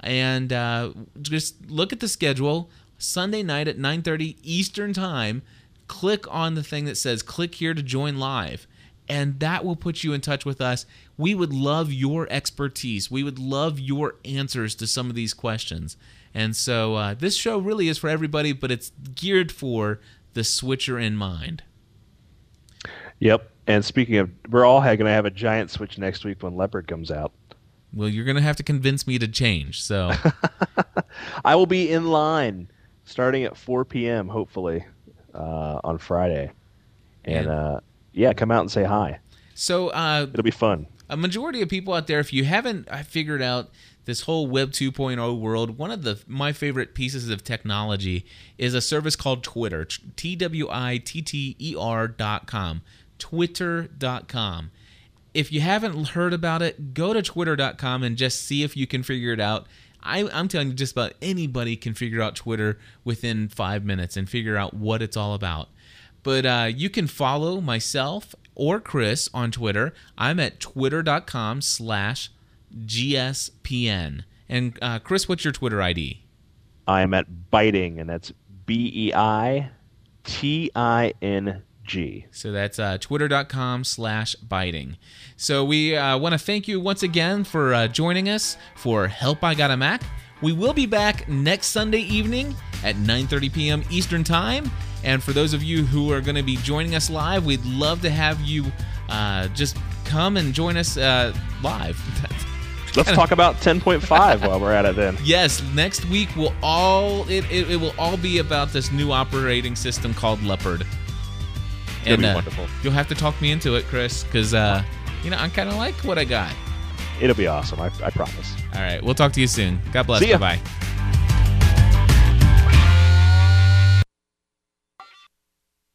and uh, just look at the schedule. Sunday night at 9:30 Eastern Time. Click on the thing that says "Click here to join live." and that will put you in touch with us. We would love your expertise. We would love your answers to some of these questions. And so uh, this show really is for everybody, but it's geared for the switcher in mind. Yep. And speaking of, we're all going to have a giant switch next week when Leopard comes out. Well, you're going to have to convince me to change. So I will be in line starting at 4 p.m. Hopefully uh, on Friday, and uh, yeah, come out and say hi. So uh, it'll be fun. A majority of people out there, if you haven't uh, figured out this whole Web 2.0 world, one of the my favorite pieces of technology is a service called Twitter. T W I T T E R dot com. Twitter.com. If you haven't heard about it, go to twitter.com and just see if you can figure it out. I, I'm telling you, just about anybody can figure out Twitter within five minutes and figure out what it's all about. But uh, you can follow myself or Chris on Twitter. I'm at twitter.com slash GSPN. And uh, Chris, what's your Twitter ID? I'm at beiting, and that's B E I T I N G. So that's uh, twitter.com slash beiting. So we uh, want to thank you once again for uh, joining us for Help I Got a Mac. We will be back next Sunday evening at 9.30 p.m. Eastern Time. And for those of you who are going to be joining us live, we'd love to have you uh, just come and join us uh, live. Let's talk about 10.5 while we're at it then. Yes, next week we will all it, it, it, will all be about this new operating system called Leopard. It'll and, be uh, wonderful. You'll have to talk me into it, Chris, because uh, you know I kind of like what I got. It'll be awesome. I, I promise. All right, we'll talk to you soon. God bless. Bye bye.